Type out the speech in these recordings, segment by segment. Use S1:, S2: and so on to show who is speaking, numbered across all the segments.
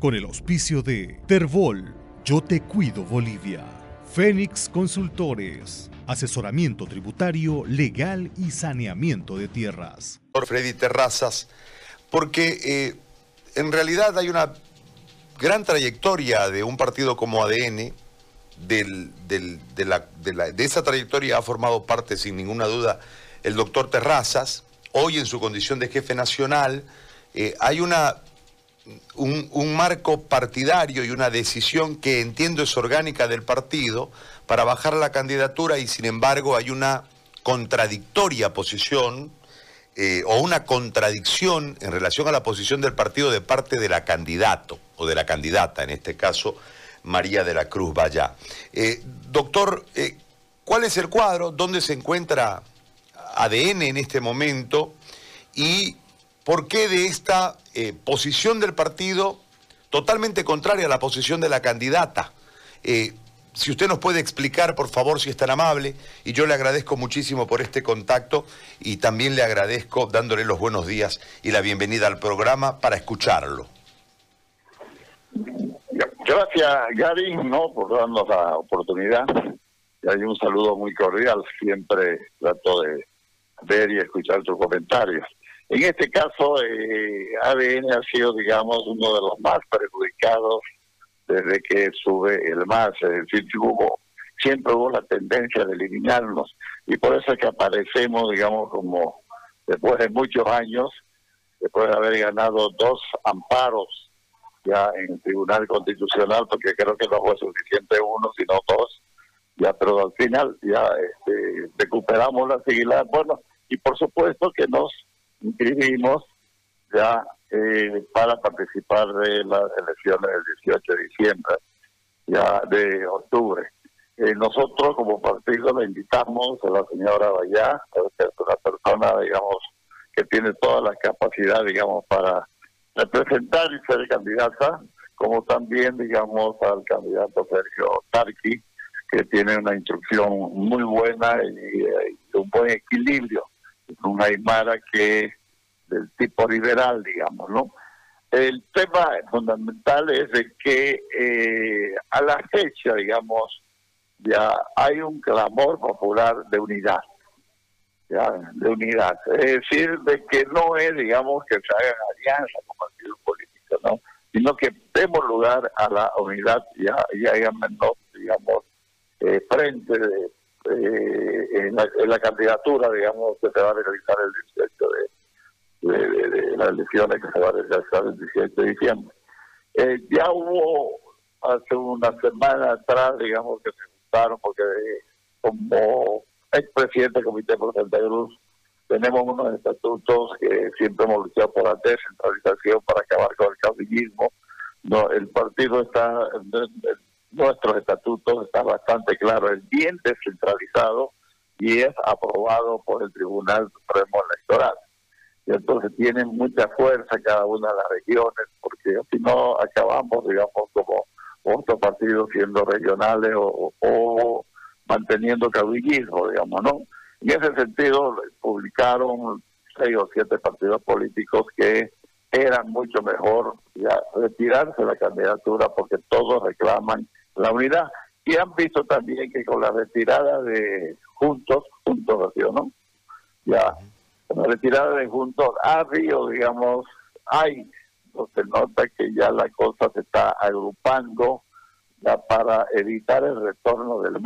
S1: con el auspicio de Terbol, Yo Te Cuido Bolivia, Fénix Consultores, asesoramiento tributario, legal y saneamiento de tierras.
S2: Freddy Terrazas, porque eh, en realidad hay una gran trayectoria de un partido como ADN, de, esa trayectoria ha formado parte sin ninguna duda el doctor Terrazas, hoy en su condición de jefe nacional, eh, hay una un, marco partidario y una decisión que entiendo es orgánica del partido para bajar la candidatura y sin embargo hay una contradictoria posición eh, o una contradicción en relación a la posición del partido de parte de la candidato o de la candidata, en este caso María de la Cruz Vallá. Eh, doctor, eh, ¿cuál es el cuadro? ¿Dónde se encuentra ADN en este momento? ¿Y por qué de esta eh, posición del partido totalmente contraria a la posición de la candidata. Eh, si usted nos puede explicar, por favor, si es tan amable, y yo le agradezco muchísimo por este contacto y también le agradezco dándole los buenos días y la bienvenida al programa para escucharlo.
S3: Gracias, Gary, ¿no? por darnos la oportunidad. Y hay un saludo muy cordial. Siempre trato de ver y escuchar tus comentarios. En este caso, eh, ADN ha sido, digamos, uno de los más perjudicados desde que sube el MAS. Es decir, hubo, siempre hubo la tendencia de eliminarnos. Y por eso es que aparecemos, digamos, como después de muchos años, después de haber ganado dos amparos ya en el Tribunal Constitucional, porque creo que no fue suficiente uno, sino dos, ya, pero al final ya este, recuperamos la sigila. Bueno, y por supuesto que nos inscribimos ya eh, para participar de las elecciones del 18 de diciembre, ya de octubre. Eh, nosotros como partido le invitamos a la señora Vallá, que es una persona, digamos, que tiene toda la capacidad, digamos, para representar y ser candidata, como también, digamos, al candidato Sergio Tarqui, que tiene una instrucción muy buena y un buen equilibrio un Aymara que del tipo liberal, digamos, ¿no? El tema fundamental es de que eh, a la fecha, digamos, ya hay un clamor popular de unidad, ya, de unidad. Es decir, de que no es, digamos, que se hagan alianzas con partidos políticos, ¿no? Sino que demos lugar a la unidad ya, y haya menos, digamos, eh, frente de eh, en, la, candidatura, digamos, que se va a realizar el 18 de, las elecciones que se va a realizar el 18 de diciembre. Eh, ya hubo hace una semana atrás, digamos, que se juntaron porque como expresidente del Comité de Cruz tenemos unos estatutos que siempre hemos luchado por la descentralización para acabar con el caudillismo. No, el partido está, nuestros estatutos está bastante claro, es bien descentralizado y es aprobado por el Tribunal Supremo Electoral. Y entonces tienen mucha fuerza cada una de las regiones, porque si no acabamos, digamos, como otros partidos siendo regionales o, manteniendo caudillismo, digamos, ¿no? En ese sentido, publicaron seis o siete partidos políticos que eran mucho mejor ya retirarse la candidatura porque todos reclaman la unidad. Y han visto también que con la retirada de Juntos, Juntos, ¿no? Ya, con la retirada de Juntos a digamos, hay, se nota que ya la cosa se está agrupando ya para evitar el retorno del.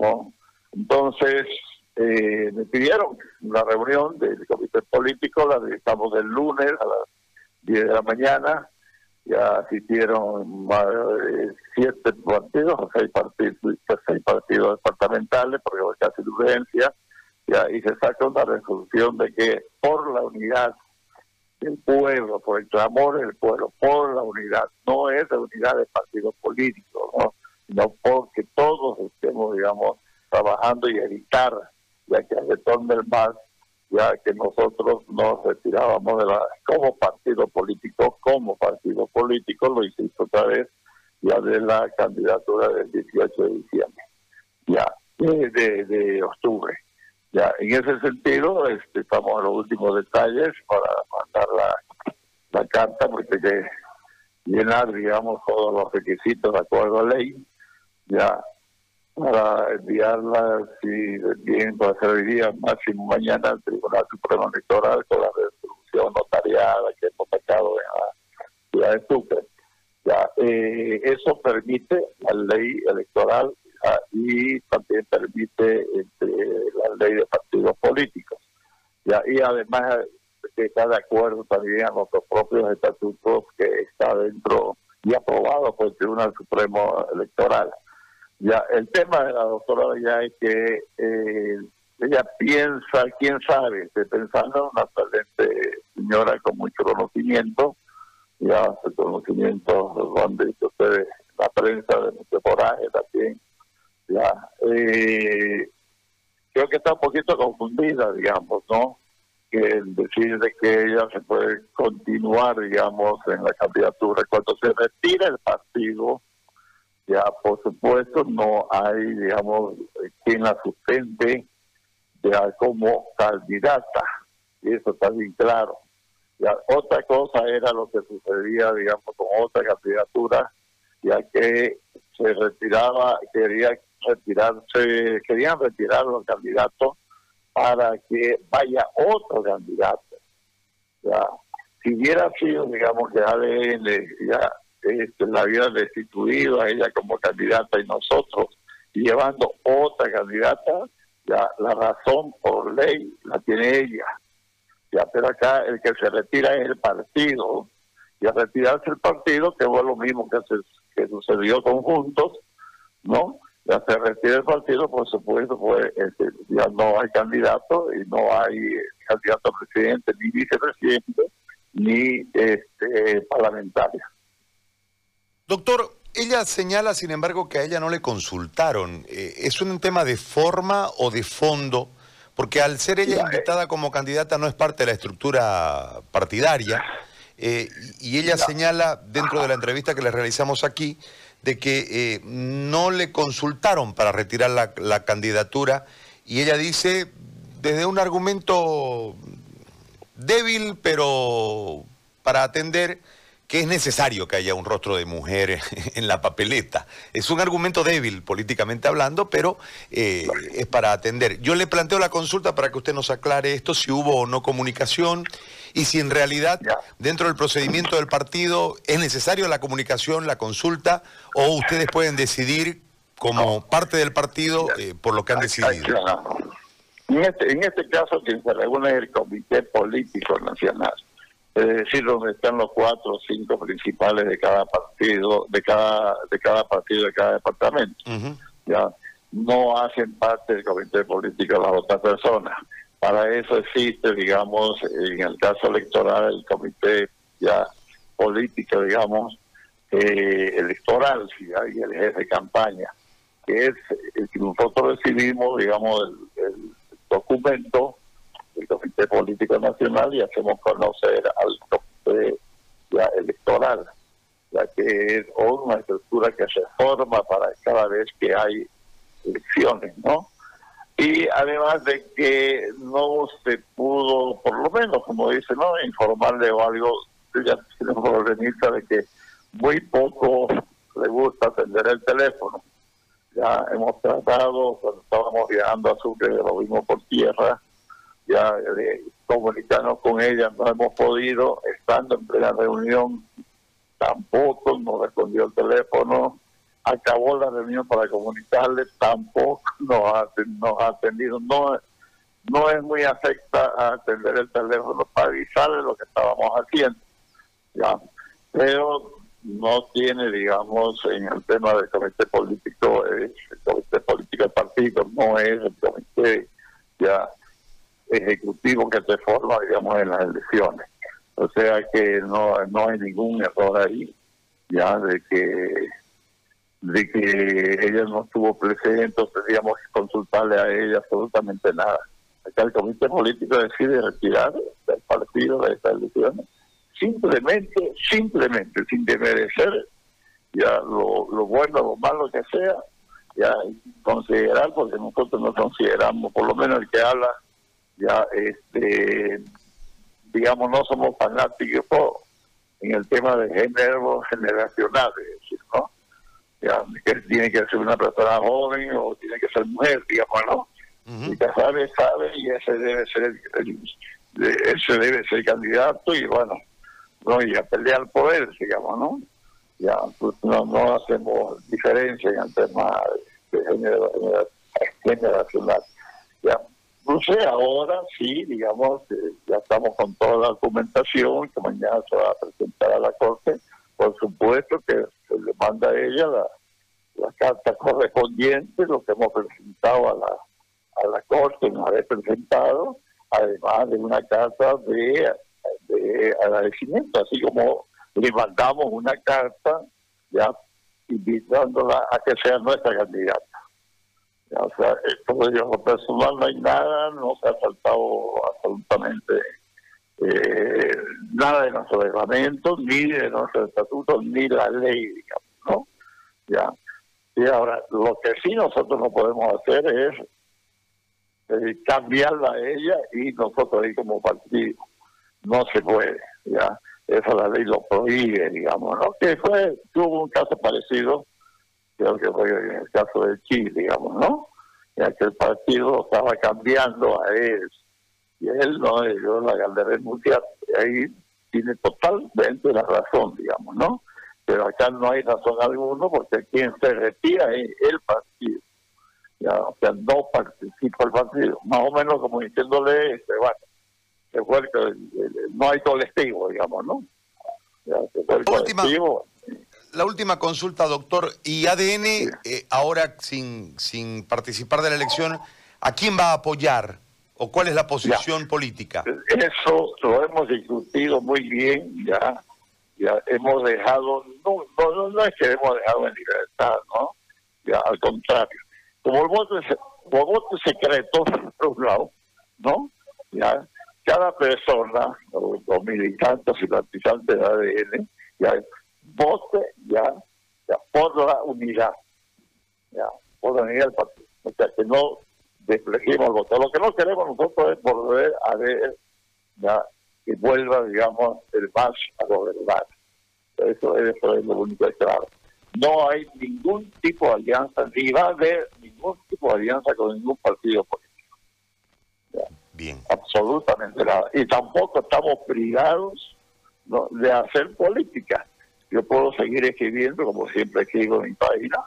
S3: ¿no? Entonces, eh, me pidieron la reunión del comité político, la estamos el lunes a las 10 de la mañana, ya asistieron siete partidos, o seis partidos, seis partidos departamentales, porque fue casi de urgencia, ya, y se saca una resolución de que por la unidad del pueblo, por el clamor del pueblo, por la unidad, no es la unidad de partidos políticos, ¿no? sino porque todos estemos, digamos, trabajando y evitar, ya que el retorno del más ya que nosotros nos retirábamos de la como partido político, como partido político, lo hiciste otra vez, ya de la candidatura del 18 de diciembre, ya, de, de, octubre. Ya, en ese sentido, este, estamos en los últimos detalles para mandar la, carta, porque llenar, digamos, todos los requisitos de acuerdo a ley, ya para enviarla, si bien puede ser hoy día, máximo mañana al Tribunal Supremo Electoral con la resolución notariada que hemos sacado en la ciudad de Sucre. Ya, eh, eso permite la ley electoral y también permite este, la ley de partidos políticos. Ya, y además que está de acuerdo también a nuestros propios estatutos que está dentro y aprobado por el Tribunal Supremo Electoral. Ya, el tema de la doctora ya es que eh, ella piensa, quién sabe, estoy pensando en una excelente señora con mucho conocimiento, ya su conocimiento lo han dicho ustedes, la prensa de nuestro coraje también, ya, eh, creo que está un poquito confundida, digamos, ¿no? Que el decir de que ella se puede continuar, digamos, en la candidatura. Cuando se retira el partido, ya por supuesto no hay, digamos, quien la sustente ya como candidata. Y eso está bien claro. Ya, otra cosa era lo que sucedía, digamos, con otra candidatura, ya que se retiraba, quería retirarse, querían retirar los candidatos para que vaya otro candidato. Ya, si hubiera sido, digamos, que ADN ya este, la destituido a ella como candidata y nosotros llevando otra candidata, ya la razón por ley la tiene ella. Ya, pero acá el que se retira es el partido. Y al retirarse el partido, que fue lo mismo que, se, que sucedió con Juntos, ¿no? Ya se retira el partido, por supuesto, pues este, ya no hay candidato y no hay candidato a presidente, ni vicepresidente, ni este, parlamentario.
S2: Doctor, ella señala, sin embargo, que a ella no le consultaron. Eh, ¿Es un tema de forma o de fondo? Porque al ser ella invitada como candidata no es parte de la estructura partidaria. Eh, y ella señala, dentro de la entrevista que le realizamos aquí, de que eh, no le consultaron para retirar la, la candidatura. Y ella dice, desde un argumento débil, pero para atender que es necesario que haya un rostro de mujer en la papeleta. Es un argumento débil políticamente hablando, pero eh, es para atender. Yo le planteo la consulta para que usted nos aclare esto, si hubo o no comunicación y si en realidad dentro del procedimiento del partido es necesario la comunicación, la consulta, o ustedes pueden decidir como parte del partido eh, por lo que han decidido.
S3: En este, en este caso, quien se reúne es el Comité Político Nacional es decir, donde están los cuatro o cinco principales de cada partido, de cada, de cada partido, de cada departamento. Ya no hacen parte del comité político las otras personas. Para eso existe, digamos, en el caso electoral, el comité ya político, digamos, eh, electoral, y el jefe de campaña, que es el que nosotros recibimos, digamos, el documento Comité Político Nacional y hacemos conocer al Comité Electoral, ya que es una estructura que se forma para cada vez que hay elecciones, ¿no? Y además de que no se pudo, por lo menos, como dice, ¿no? Informarle o algo, ya tenemos organista de que muy poco le gusta atender el teléfono. Ya hemos tratado, cuando estábamos viajando a Sucre, lo vimos por tierra, ya de comunicarnos con ella, no hemos podido, estando en plena reunión, tampoco nos respondió el teléfono, acabó la reunión para comunicarle, tampoco nos ha, nos atendido, no, no es muy afecta atender el teléfono para avisarle lo que estábamos haciendo, ya, pero no tiene, digamos, en el tema del comité político, el comité político del partido, no es el comité ya ejecutivo que se forma, digamos, en las elecciones. O sea que no, no hay ningún error ahí, ya de que de que ella no estuvo presente, entonces teníamos que consultarle a ella absolutamente nada. Acá el comité político decide retirar del partido de estas elecciones, simplemente, simplemente, sin demerecer ya lo, lo bueno, lo malo que sea, ya considerar, porque nosotros no consideramos, por lo menos el que habla ya este digamos no somos fanáticos en el tema de género generacional, es decir, ¿no? Ya, que tiene que ser una persona joven o tiene que ser mujer, digamos, ¿no? Y sabe, sabe, y ese debe ser el, ese debe ser candidato y bueno, no, y a pelear por él, digamos, ¿no? Ya, pues no, no hacemos diferencia en el tema de género generacional. Ya, no sé, ahora sí, digamos, ya estamos con toda la documentación, que mañana se va a presentar a la Corte. Por supuesto que se le manda a ella la, la carta correspondiente, lo que hemos presentado a la, a la Corte, nos ha presentado, además de una carta de, de agradecimiento, así como le mandamos una carta ya invitándola a que sea nuestra candidata. O sea, todo lo personal no hay nada, no se ha faltado absolutamente eh, nada de nuestro reglamento, ni de nuestro estatuto, ni la ley, digamos, ¿no? Ya. Y ahora, lo que sí nosotros no podemos hacer es eh, cambiarla a ella y nosotros ahí como partido. No se puede, ya. Eso la ley lo prohíbe, digamos, ¿no? Que fue, tuvo un caso parecido creo que fue en el caso de Chile, digamos, ¿no? Ya que el partido estaba cambiando a él, y él no yo la mundial, y ahí tiene totalmente la razón, digamos, ¿no? Pero acá no hay razón alguna porque quien se retira es el partido. Ya, o sea, no participa el partido. Más o menos como diciéndole, este, bueno, se fue no hay colectivo, digamos, ¿no?
S2: Ya, se fue el colectivo la última consulta, doctor. ¿Y ADN, eh, ahora sin, sin participar de la elección, a quién va a apoyar? ¿O cuál es la posición política?
S3: Eso lo hemos discutido muy bien, ya. Ya hemos dejado, no, no, no es que hemos dejado en libertad, ¿no? Ya, al contrario. Como el voto es, como voto secreto, por un lado, ¿no? Ya, cada persona, los, militantes y partizantes de ADN, ya vote ya, ya por la unidad, ya, por la unidad del partido. O sea, que no despleguemos el voto. Lo que no queremos nosotros es volver a ver ya, que vuelva, digamos, el MAS a gobernar. Eso, eso es lo único que claro. No hay ningún tipo de alianza, ni va a haber ningún tipo de alianza con ningún partido político. Bien. Absolutamente nada. Y tampoco estamos privados de hacer política yo puedo seguir escribiendo, como siempre escribo en mi página,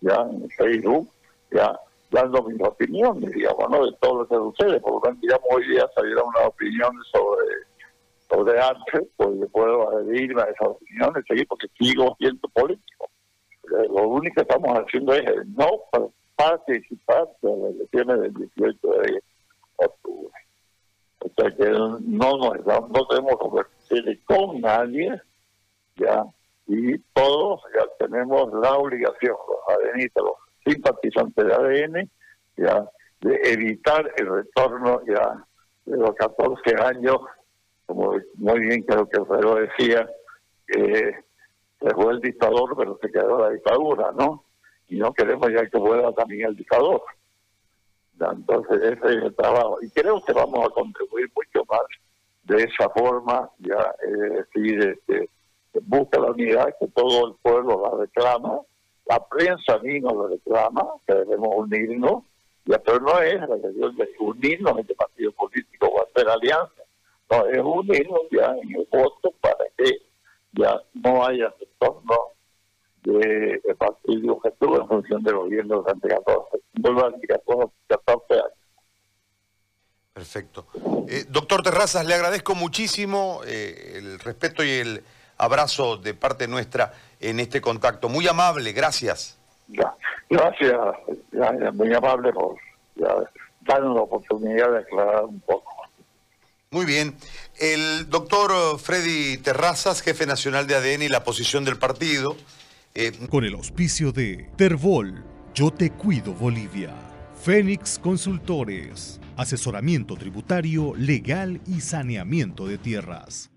S3: ya en Facebook, ya dando mis opiniones, digamos, ¿no? de todo lo que sucede. Por lo tanto, digamos, hoy día salieron unas opiniones sobre, sobre arte, pues yo puedo adherirme a esas opiniones, seguir, porque sigo siendo político. Eh, lo único que estamos haciendo es no participar de las elecciones del 18 de octubre. O sea que no, no, no tenemos convertir con nadie, ya y todos ya tenemos la obligación, los adenistas, los simpatizantes de ADN, ya de evitar el retorno ya de los 14 años, como muy bien creo que Alfredo decía, que se fue el dictador, pero se quedó la dictadura, ¿no? Y no queremos ya que vuelva también el dictador. Entonces, ese es el trabajo. Y creo que vamos a contribuir mucho más de esa forma, ya, es decir, este, busca la unidad que todo el pueblo la reclama, la prensa misma la reclama, que debemos unirnos, ya, pero no es la cuestión de unirnos este partido político o hacer alianza, no, es unirnos ya en el voto para que ya no haya retorno de, de partido que tuvo en función del gobierno durante 14, 14 años.
S2: Perfecto. Eh, doctor Terrazas, le agradezco muchísimo eh, el respeto y el abrazo de parte nuestra en este contacto. Muy amable, gracias.
S3: gracias, muy amable por darnos la oportunidad de aclarar un poco.
S2: Muy bien. El doctor Freddy Terrazas, jefe nacional de ADN y la posición del partido.
S1: Eh, Con el auspicio de Terbol, Yo Te Cuido Bolivia. Fénix Consultores, asesoramiento tributario, legal y saneamiento de tierras.